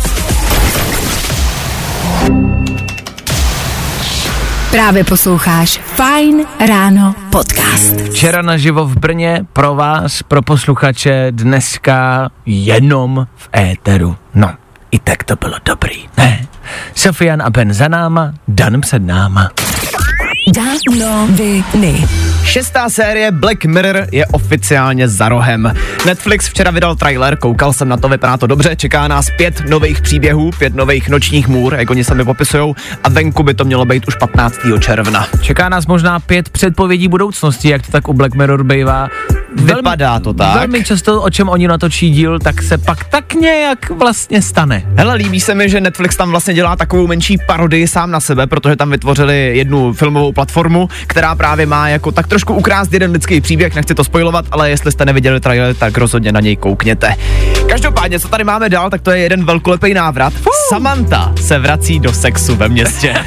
Právě posloucháš Fajn ráno podcast. Včera naživo v Brně pro vás, pro posluchače, dneska jenom v éteru. No, I tak to bylo dobrý, ne? Sofian a Ben za náma, Dan před náma. Danoviny. Šestá série Black Mirror je oficiálně za rohem. Netflix včera vydal trailer, koukal jsem na to, vypadá to dobře, čeká nás pět nových příběhů, pět nových nočních můr, jak oni sami popisujou, a venku by to mělo být už 15. června. Čeká nás možná pět předpovědí budoucnosti, jak to tak u Black Mirror bývá. Vypadá to tak. Velmi často, o čem oni natočí díl, tak se pak tak nějak vlastně stane. Hele, líbí se mi, že Netflix tam vlastně dělá takovou menší parodii sám na sebe, protože tam vytvořili jednu filmovou platformu, která právě má jako tak trošku ukrást jeden lidský příběh, nechci to spojovat, ale jestli jste neviděli trailer, tak rozhodně na něj koukněte. Každopádně, co tady máme dál, tak to je jeden velkolepý návrat. Samantha se vrací do sexu ve městě.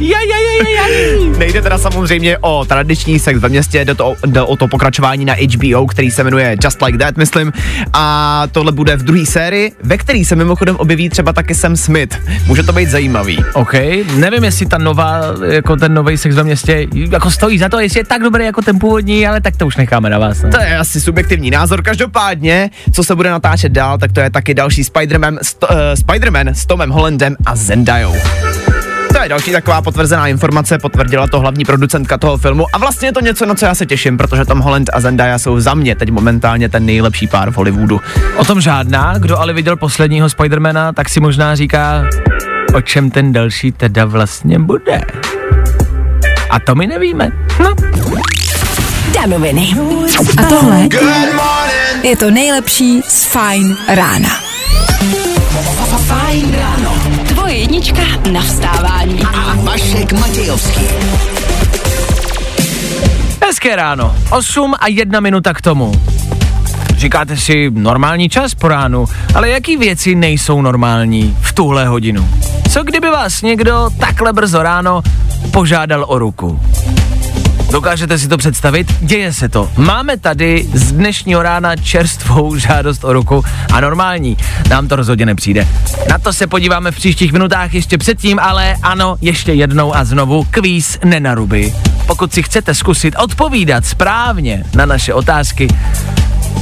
Ja, ja, ja, ja, ja. Nejde teda samozřejmě o tradiční sex ve městě, jde, to, jde o to pokračování na HBO, který se jmenuje Just Like That, myslím. A tohle bude v druhé sérii, ve který se mimochodem objeví třeba taky Sam Smith. Může to být zajímavý. OK, nevím, jestli ta nová, jako ten nový sex ve městě, jako stojí za to, jestli je tak dobrý jako ten původní, ale tak to už necháme na vás. No. To je asi subjektivní názor. Každopádně, co se bude natáčet dál, tak to je taky další Spider-Man, st- uh, Spider-Man s Tomem Hollandem a Zendayou. To je další taková potvrzená informace, potvrdila to hlavní producentka toho filmu a vlastně je to něco, na co já se těším, protože Tom Holland a Zendaya jsou za mě teď momentálně ten nejlepší pár v Hollywoodu. O tom žádná, kdo ale viděl posledního Spidermana, tak si možná říká, o čem ten další teda vlastně bude. A to my nevíme. No, Danoviny. A tohle je to nejlepší z Fine rána. Fajn ráno. Tvoje jednička na vstávání. A Vašek Matějovský. hezké ráno. 8 a jedna minuta k tomu. Říkáte si normální čas po ránu, ale jaký věci nejsou normální v tuhle hodinu? Co kdyby vás někdo takhle brzo ráno požádal o ruku? Dokážete si to představit? Děje se to. Máme tady z dnešního rána čerstvou žádost o ruku a normální. Nám to rozhodně nepřijde. Na to se podíváme v příštích minutách ještě předtím, ale ano, ještě jednou a znovu kvíz nenaruby. Pokud si chcete zkusit odpovídat správně na naše otázky,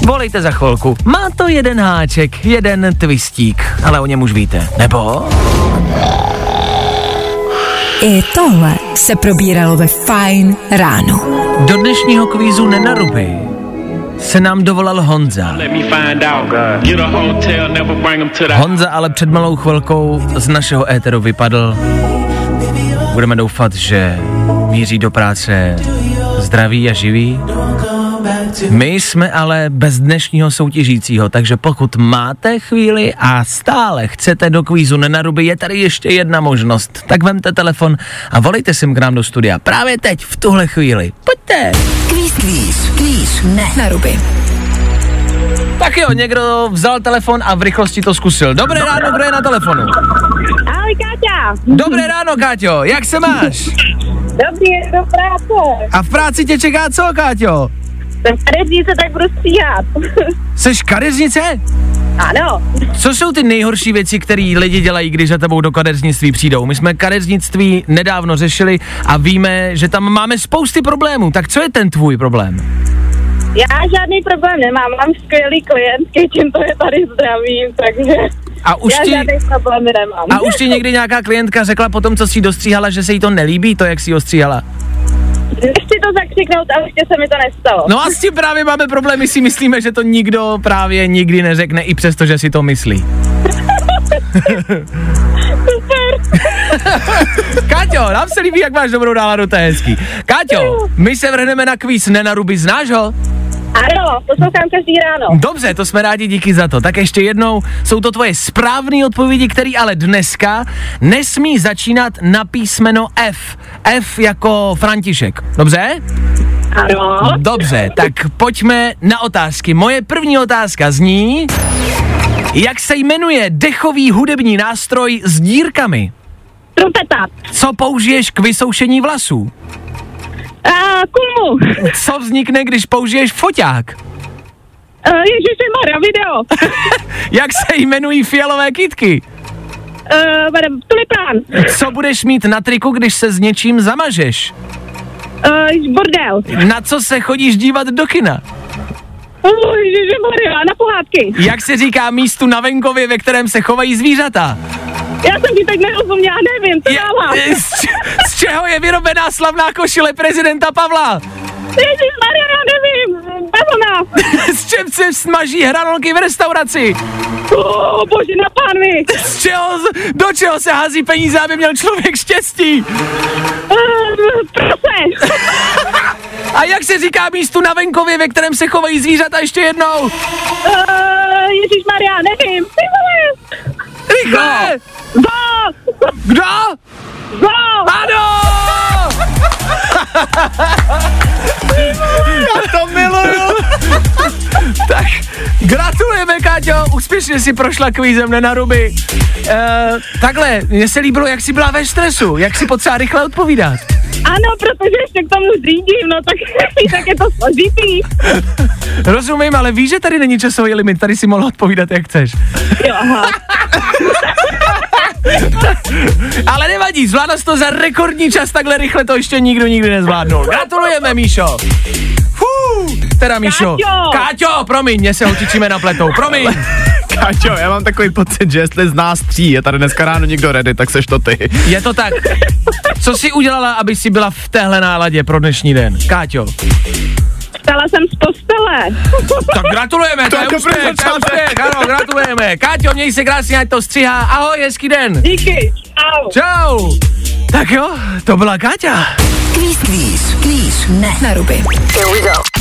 volejte za chvilku. Má to jeden háček, jeden twistík, ale o něm už víte. Nebo? I tohle se probíralo ve Fine ráno. Do dnešního kvízu nenaruby se nám dovolal Honza. Honza ale před malou chvilkou z našeho éteru vypadl. Budeme doufat, že míří do práce zdraví a živý. My jsme ale bez dnešního soutěžícího, takže pokud máte chvíli a stále chcete do kvízu nenaruby, je tady ještě jedna možnost. Tak vemte telefon a volejte sem k nám do studia. Právě teď, v tuhle chvíli. Pojďte. Kvíz, kvíz, kvíz, ne. Na ruby. Tak jo, někdo vzal telefon a v rychlosti to zkusil. Dobré ráno, kdo je na telefonu? Ahoj, Káťa. Dobré ráno, Káťo, jak se máš? Dobrý, do práce. A v práci tě čeká co, Káťo? Jsem kadeřnice, tak budu stříhat. Seš kadeřnice? ano. Co jsou ty nejhorší věci, které lidi dělají, když za tebou do kadeřnictví přijdou? My jsme kadeřnictví nedávno řešili a víme, že tam máme spousty problémů. Tak co je ten tvůj problém? Já žádný problém nemám, mám skvělý klient, tím to je tady zdravím, takže A už já ti, žádný problémy nemám. a už ti někdy nějaká klientka řekla potom, co jsi dostříhala, že se jí to nelíbí, to, jak jsi ji ostříhala? Nechci to zakřiknout a ještě se mi to nestalo. No a s tím právě máme problémy, si myslíme, že to nikdo právě nikdy neřekne, i přesto, že si to myslí. Káťo, nám se líbí, jak máš dobrou náladu, to je hezký. Káťo, my se vrhneme na kvíz Nenaruby, znáš ho? Ano, poslouchám každý ráno. Dobře, to jsme rádi, díky za to. Tak ještě jednou, jsou to tvoje správné odpovědi, které ale dneska nesmí začínat na písmeno F. F jako František. Dobře? Ano. Dobře, tak pojďme na otázky. Moje první otázka zní, jak se jmenuje dechový hudební nástroj s dírkami? Trumpeta. Co použiješ k vysoušení vlasů? A kulmu. Co vznikne, když použiješ foťák? Uh, Ježiši Mara, video. Jak se jmenují fialové kytky? Uh, tulipán. Co budeš mít na triku, když se s něčím zamažeš? Uh, bordel. Na co se chodíš dívat do kina? Oh, Maria, na pohádky. Jak se říká místu na venkově, ve kterém se chovají zvířata? Já jsem ti teď nerozuměla, nevím, co dává. Je, z, z čeho je vyrobená slavná košile prezidenta Pavla? Ježíš Maria, já nevím. Bavlna. Z čem se smaží hranolky v restauraci? Oh, bože, na pánvi. Z čeho, do čeho se hází peníze, aby měl člověk štěstí? Uh, prase. A jak se říká místu na venkově, ve kterém se chovají zvířata ještě jednou? Uh, Ježíš Maria, nevím. Ty vole. Rychle! Zo. Kdo? Zo. Ano! To miluju. tak, gratulujeme, Káťo, úspěšně si prošla kvízem na ruby. Uh, takhle, mně se líbilo, jak jsi byla ve stresu, jak si potřeba rychle odpovídat. Ano, protože ještě k tomu řídím, no tak, tak je to složitý. Rozumím, ale víš, že tady není časový limit, tady si mohla odpovídat, jak chceš. Jo, aha. Ale nevadí, zvládla jsi to za rekordní čas, takhle rychle to ještě nikdo nikdy nezvládnul. Gratulujeme, Míšo. Fú, teda Míšo. Káťo. Káťo, promiň, mě se holčičíme na pletou, promiň. Káčo, já mám takový pocit, že jestli z nás tří je tady dneska ráno někdo ready, tak seš to ty. Je to tak. Co jsi udělala, aby si byla v téhle náladě pro dnešní den? Káťo. Vstala jsem z postele. Tak gratulujeme, to, To je úspěch, to je úspěch, ano, gratulujeme. Káťo, měj se krásně, ať to stříhá. Ahoj, hezký den. Díky. Čau. Čau. Tak jo, to byla Káťa. Kvíz, kvíz, kvíz, ne na ruby. Feeling good today.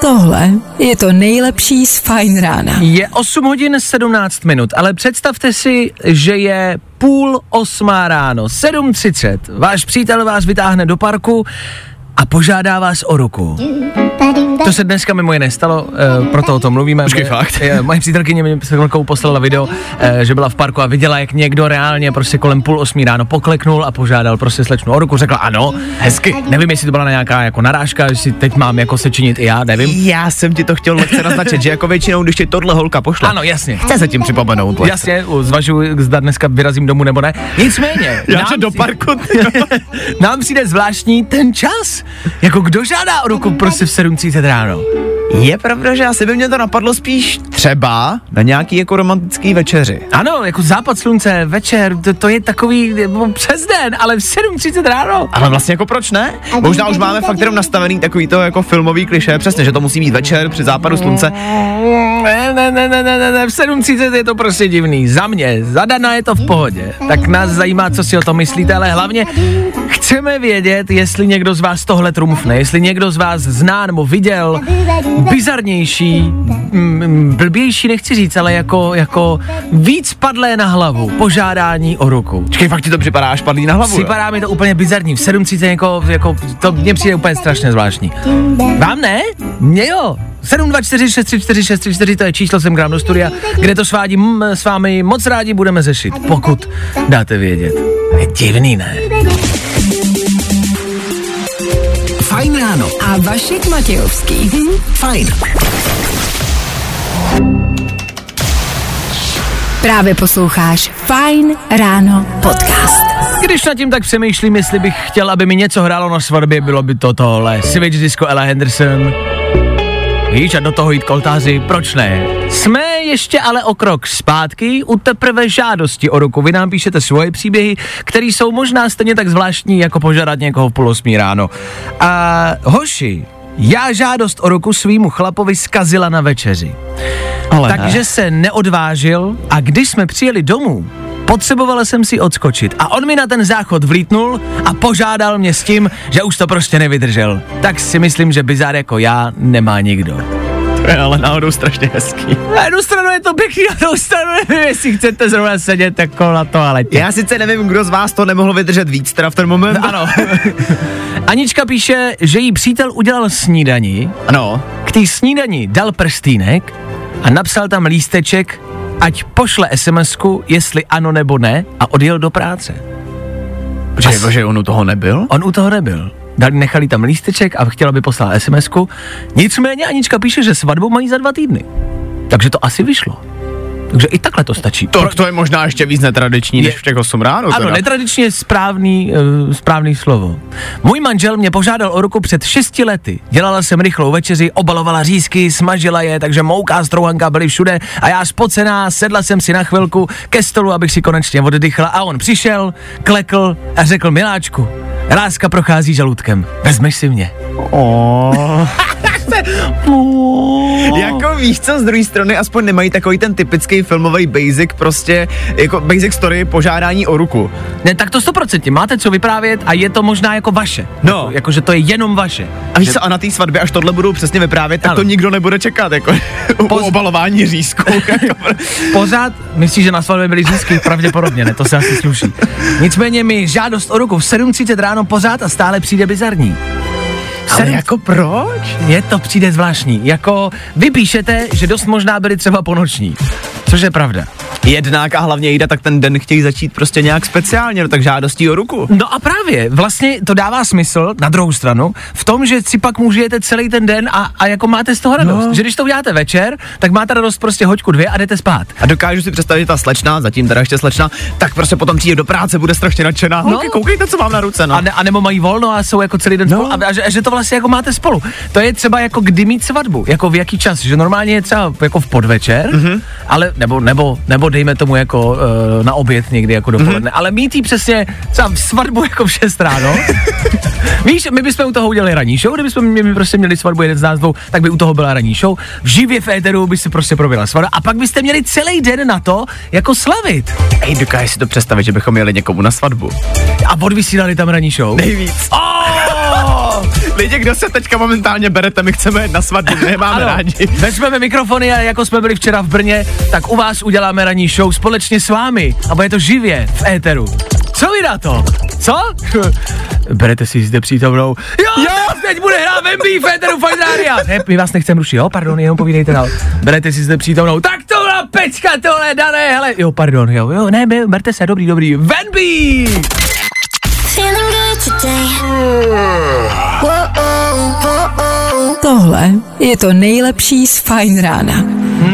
Tohle je to nejlepší z Fine rána. Je 8 hodin 17 minut, ale představte si, že je půl osmá ráno, 7.30. Váš přítel vás vytáhne do parku a požádá vás o ruku. To se dneska mimo jiné stalo, uh, proto o tom mluvíme. Počkej, fakt? eh, Moje přítelkyně mi s chvilkou poslala video, uh, že byla v parku a viděla, jak někdo reálně prostě kolem půl osmí ráno pokleknul a požádal prostě slečnu o ruku. Řekla ano, hezky. Nevím, jestli to byla nějaká jako narážka, jestli teď mám jako se činit i já, nevím. Já jsem ti to chtěl lehce naznačit, že jako většinou, když ti tohle holka pošle, Ano, jasně. chce se tím připomenout. lehce. Jasně, zvažuji, zda dneska vyrazím domů nebo ne. Nicméně, Já nám že do parku. nám přijde zvláštní ten čas. Jako kdo žádá o ruku prostě v 7.30 ráno? Je pravda, že asi by mě to napadlo spíš třeba na nějaký jako romantický večeři. Ano, jako západ slunce, večer, to, to je takový jako přes den, ale v 7.30 ráno. Ale vlastně jako proč ne? Možná už máme fakt jenom nastavený takový to jako filmový kliše, přesně, že to musí být večer při západu slunce. Ne, ne, ne, ne, ne, ne, v 7.30 je to prostě divný. Za mě, za Dana je to v pohodě. Tak nás zajímá, co si o tom myslíte, ale hlavně chceme vědět, jestli někdo z vás tohle trumfne, jestli někdo z vás zná nebo viděl bizarnější, mm, mm, blbější nechci říct, ale jako, jako víc padlé na hlavu požádání o ruku. Počkej, fakt ti to připadá až padlý na hlavu. jo? Připadá mi to úplně bizarní. V 7.30 jako, jako, to mně přijde úplně strašně zvláštní. Vám ne? Mně jo. 724 634 634 to je číslo sem k nám do studia, kde to svádí m, s vámi moc rádi budeme řešit, pokud dáte vědět. Je divný, ne? Fajn ráno. A Vašek Matějovský. Fajn. Právě posloucháš Fine Ráno podcast. Když nad tím tak přemýšlím, jestli bych chtěl, aby mi něco hrálo na svatbě, bylo by to tohle. Switch Disco Ella Henderson. Víš, a do toho jít koltázy, proč ne? Jsme ještě ale o krok zpátky u teprve žádosti o ruku. Vy nám píšete svoje příběhy, které jsou možná stejně tak zvláštní, jako požádat někoho v půl osmí ráno. A hoši, já žádost o ruku svýmu chlapovi zkazila na večeři. Ale Takže se neodvážil a když jsme přijeli domů, potřebovala jsem si odskočit a on mi na ten záchod vlítnul a požádal mě s tím, že už to prostě nevydržel. Tak si myslím, že bizár jako já nemá nikdo. to je ale náhodou strašně hezký. Na jednu stranu je to pěkný, na druhou stranu nevím, jestli chcete zrovna sedět jako na toaletě. Já sice nevím, kdo z vás to nemohl vydržet víc teda v ten moment. Ano. Anička píše, že jí přítel udělal snídani, Ano. k té snídani dal prstýnek a napsal tam lísteček, ať pošle SMSku, jestli ano nebo ne a odjel do práce. Počkej, jako, že on u toho nebyl? On u toho nebyl. Dali, nechali tam lísteček a chtěla by poslat SMSku. Nicméně Anička píše, že svatbu mají za dva týdny. Takže to asi vyšlo. Takže i takhle to stačí. To, to je možná ještě víc netradiční, než Je- v těch 8 ráno. Ano, teda. netradičně je správný, uh, správný slovo. Můj manžel mě požádal o ruku před 6 lety. Dělala jsem rychlou večeři, obalovala řízky, smažila je, takže mouka a strouhanka byly všude a já spocená sedla jsem si na chvilku ke stolu, abych si konečně oddychla a on přišel, klekl a řekl miláčku, láska prochází žaludkem, vezmeš si mě. Oh. jako víš co, z druhé strany aspoň nemají takový ten typický filmový basic, prostě jako basic story požádání o ruku. Ne, tak to 100%, máte co vyprávět a je to možná jako vaše. No. Jako, jako že to je jenom vaše. A víš co, a na té svatbě, až tohle budou přesně vyprávět, tak Ano. to nikdo nebude čekat, jako u Poz- obalování řízků. jako. Pořád myslíš, že na svatbě byli získy? Pravděpodobně, ne, to se asi sluší. Nicméně mi žádost o ruku v 7.30 ráno pořád a stále přijde bizarní. Ale Sedm- jako proč? Je to přijde zvláštní. Jako vy píšete, že dost možná byli třeba ponoční. Což je pravda. Jednak a hlavně jde, tak ten den chtějí začít prostě nějak speciálně, no tak žádostí o ruku. No a právě, vlastně to dává smysl na druhou stranu v tom, že si pak můžete celý ten den a, a jako máte z toho radost. No. Že když to uděláte večer, tak máte radost prostě hoďku dvě a jdete spát. A dokážu si představit, že ta slečna, zatím teda ještě slečna, tak prostě potom přijde do práce, bude strašně nadšená. No. Holky, koukejte, co mám na ruce, no. A, ne, a nebo mají volno a jsou jako celý den No. spolu a, a, že, a že to vlastně jako máte spolu. To je třeba jako kdy mít svatbu, jako v jaký čas, že normálně je třeba jako v podvečer, Mhm. mm-hmm. ale nebo, nebo, nebo dejme tomu jako uh, na oběd někdy jako Mhm. dopoledne, mm-hmm. ale mít jí přesně třeba svatbu jako v 6 ráno. Víš, my bychom u toho udělali ranní show, kdybychom mě, my prostě měli svatbu jeden z nás dvou, tak by u toho byla ranní show. V živě v éteru by se prostě proběhla svatba a pak byste měli celý den na to, jako slavit. Ej, dokážeš si to představit, že bychom jeli někomu na svatbu? A odvysílali tam ranní show. Nejvíc. Oh! Lidi, kdo se teďka momentálně berete, my chceme jít na svatbu, my je máme rádi. Vezmeme mikrofony a jako jsme byli včera v Brně, tak u vás uděláme ranní show společně s vámi. A bude to živě v éteru. Co vy na to? Co? Berete si zde přítomnou. Jo, jo! teď bude hrát Wemby v éteru Fajn Rádia. Ne, my vás nechceme rušit, jo, pardon, jenom povídejte dál. Berete si zde přítomnou. Tak to byla pecka, tohle, dané, hele. Jo, pardon, jo, jo, ne, be- berte se, dobrý, dobrý. Wemby! Feeling good today. Tohle je to nejlepší z Fajn rána.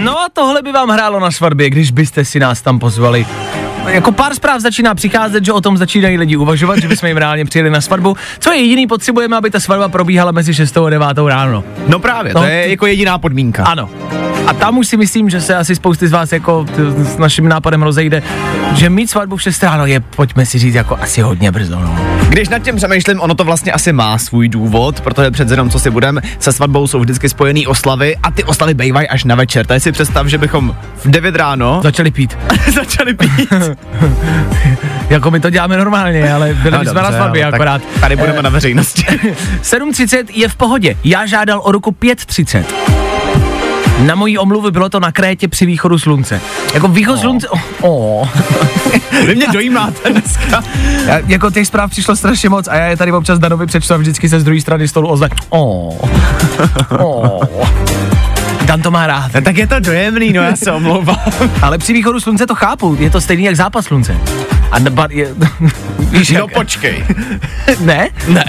No a tohle by vám hrálo na svatbě, když byste si nás tam pozvali. Jako pár zpráv začíná přicházet, že o tom začínají lidi uvažovat, že bychom jim reálně přijeli na svatbu. Co je jediný, potřebujeme, aby ta svatba probíhala mezi 6 a 9 ráno. No právě, No, to je jako jediná podmínka. Ano. A tam už si myslím, že se asi spousty z vás jako t- s naším nápadem rozejde, že mít svatbu v 6 ráno je, pojďme si říct, jako asi hodně brzo. No. Když nad tím přemýšlím, ono to vlastně asi má svůj důvod, protože před jenom co si budem, se svatbou jsou vždycky spojený oslavy a ty oslavy bývají až na večer. Tady si představ, že bychom v 9 ráno Začali pít. začali pít. jako my to děláme normálně, ale byli No jsme na svatbě tak akorát. Tady budeme na veřejnosti. 7.30 je v pohodě. Já žádal o ruku 5.30. Na mojí omluvu bylo to na Krétě při východu slunce. Jako východ slunce... Oh, oh. Vy mě dojímáte dneska. Já, jako těch zpráv přišlo strašně moc a já je tady občas Danovi přečtu a vždycky se z druhé strany stolu ozve. Oh. Oh. Dan to má rád. No, tak je to dojemný, no já se omlouvám. Ale při východu slunce to chápu, je to stejný jak zápas slunce. A neba, je, víš, No jak, počkej. ne? Ne.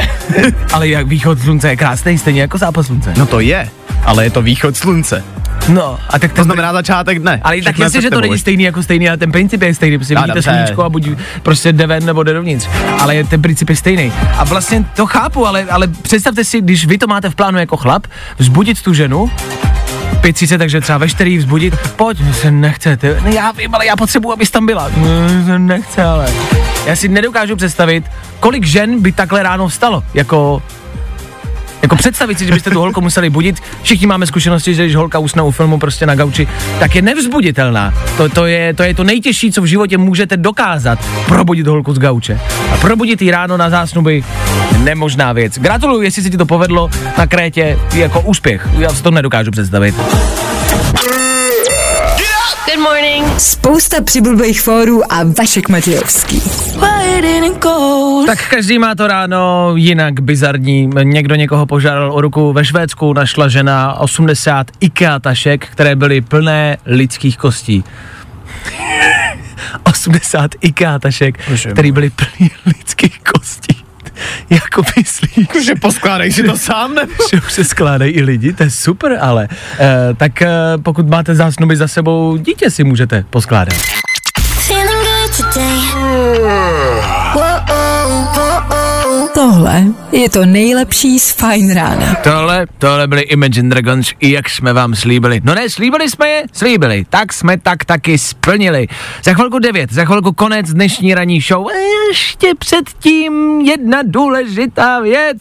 Ale jak východ slunce je krásný, stejně jako zápas slunce. No to je, ale je to východ slunce. No, a tak To znamená začátek dne. Ale tak jasně, že to není stejný jako stejný, ale ten princip je stejný, prostě vidíte sluníčko a buď prostě jde ven nebo jde dovnitř. Ale je- ten princip je stejný. A vlastně to chápu, ale, ale představte si, když vy to máte v plánu jako chlap, vzbudit tu ženu, 5.30, takže třeba ve 4 vzbudit, pojď, mě se nechce, ty, ne, já vím, ale já potřebuji, abys tam byla. Se nechce, ale. Já si nedokážu představit, kolik žen by takhle ráno vstalo, jako jako představit si, že byste tu holku museli budit. Všichni máme zkušenosti, že když holka usne u filmu prostě na gauči, tak je nevzbuditelná. To, to, je, to je to nejtěžší, co v životě můžete dokázat. Probudit holku z gauče. A probudit ji ráno na zásnuby nemožná věc. Gratuluju, jestli se ti to povedlo na Krétě, jako úspěch. Já si to nedokážu představit. Good morning. Spousta přibulbých fórů a Vašek Matějovský. Tak každý má to ráno jinak bizarní. Někdo někoho požádal o ruku. Ve Švédsku našla žena 80 IKEA tašek, které byly plné lidských kostí. 80 IKEA tašek, které byly plné lidských kostí. jako myslíš? Že poskládají si to sám, nebo? že už se skládají i lidi, to je super, ale e, tak e, pokud máte zásnuby za sebou, dítě si můžete poskládat. Feeling good today. Tohle je to nejlepší z Fine rána. Tohle, tohle byly Imagine Dragons, i jak jsme vám slíbili. No ne, slíbili jsme je? Slíbili. Tak jsme tak taky splnili. Za chvilku devět, za chvilku konec dnešní ranní show. A ještě předtím jedna důležitá věc.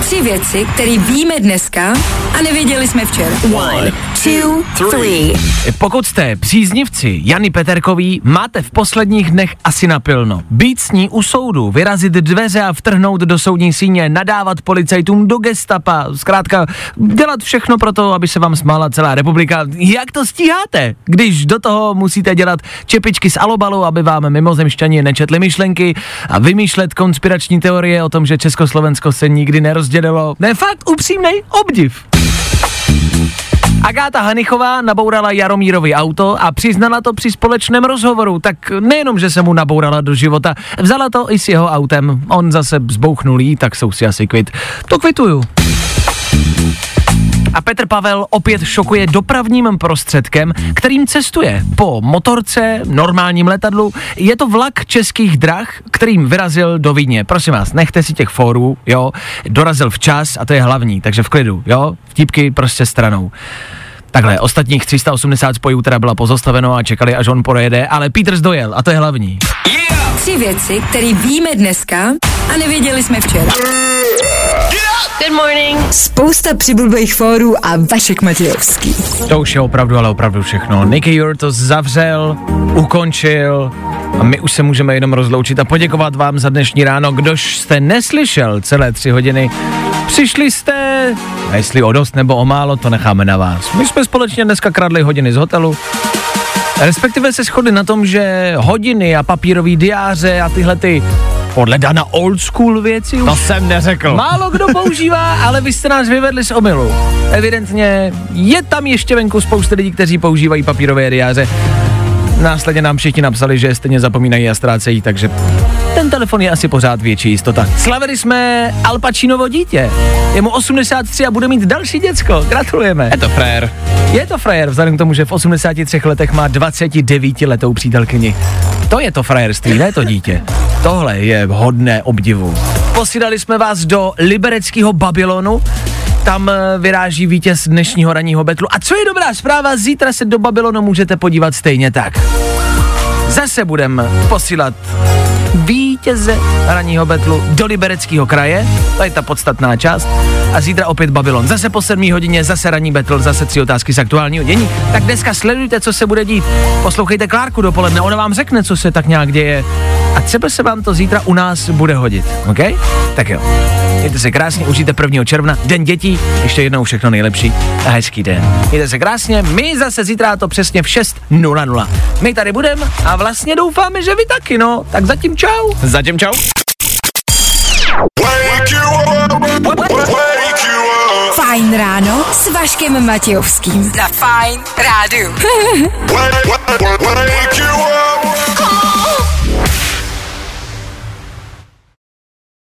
Tři věci, které víme dneska a nevěděli jsme včera. One, two, three. Pokud jste příznivci Jany Peterkový, máte v posledních dnech asi napilno. Být s ní u soudu, vyrazit dveře a vtrhnout do soudní síně, nadávat policajtům do gestapa, zkrátka dělat všechno pro to, aby se vám smála celá republika. Jak to stíháte, když do toho musíte dělat čepičky z alobalu, aby vám mimozemšťani nečetli myšlenky a vymýšlet konspirační teorie o tom, že Československo se nikdy nerozdělilo? Ne, fakt upřímnej obdiv. Agáta Hanichová nabourala Jaromírovi auto a přiznala to při společném rozhovoru, tak nejenom, že se mu nabourala do života, vzala to i s jeho autem. On zase zbouchnul jí, tak jsou si asi kvit. To kvituju. A Petr Pavel opět šokuje dopravním prostředkem, kterým cestuje. Po motorce, normálním letadlu, je to vlak českých drah, kterým vyrazil do Vídně. Prosím vás, nechte si těch fórů, jo, dorazil včas a to je hlavní, takže v klidu, jo, vtípky prostě stranou. Takhle, ostatních 380 spojů teda byla pozastaveno a čekali, až on projede, ale Peters dojel a to je hlavní. Tři věci, které víme dneska a nevěděli jsme včera. Good morning. Spousta přibulbých fórů a Vašek Matějovský. To už je opravdu, ale opravdu všechno. Nicky Jur to zavřel, ukončil a my už se můžeme jenom rozloučit a poděkovat vám za dnešní ráno. Kdož jste neslyšel celé tři hodiny, přišli jste, a jestli o dost nebo o málo, to necháme na vás. My jsme společně dneska kradli hodiny z hotelu, respektive se shodli na tom, že hodiny a papírový diáře a tyhle ty podle Dana old school věci už To jsem neřekl. Málo kdo používá, ale vy jste nás vyvedli z omylu. Evidentně je tam ještě venku spousta lidí, kteří používají papírové diáře. Následně nám všichni napsali, že stejně zapomínají a ztrácejí, takže ten telefon je asi pořád větší jistota. Slavili jsme Al Pacinovo dítě. Je mu 83 a bude mít další děcko. Gratulujeme. Je to frér. Je to frajer, vzhledem k tomu, že v 83 letech má 29 letou přítelkyni. To je to frajerství, ne to dítě. Tohle je hodné obdivu. Posílali jsme vás do libereckého Babylonu, tam eh, vyráží vítěz dnešního ranního betlu. A co je dobrá zpráva, zítra se do Babylonu můžete podívat stejně tak. Zase budeme posílat vítěze ranního betlu do Libereckého kraje, to je ta podstatná část, a zítra opět Babylon. Zase po 7 hodině, zase ranní betl, zase tři otázky z aktuálního dění. Tak dneska sledujte, co se bude dít. Poslouchejte Klárku dopoledne, ona vám řekne, co se tak nějak děje. A třeba se vám to zítra u nás bude hodit, OK? Tak jo. Mějte se krásně, užijte 1. června, den dětí, ještě jednou všechno nejlepší a hezký den. Mějte se krásně, my zase zítra to přesně v 6.00. My tady budeme a vlastně doufáme, že vy taky, no. Tak zatím čau. Zatím čau. Fajn ráno s Vaškem Matějovským. Za Fajn rádu. Wake you up.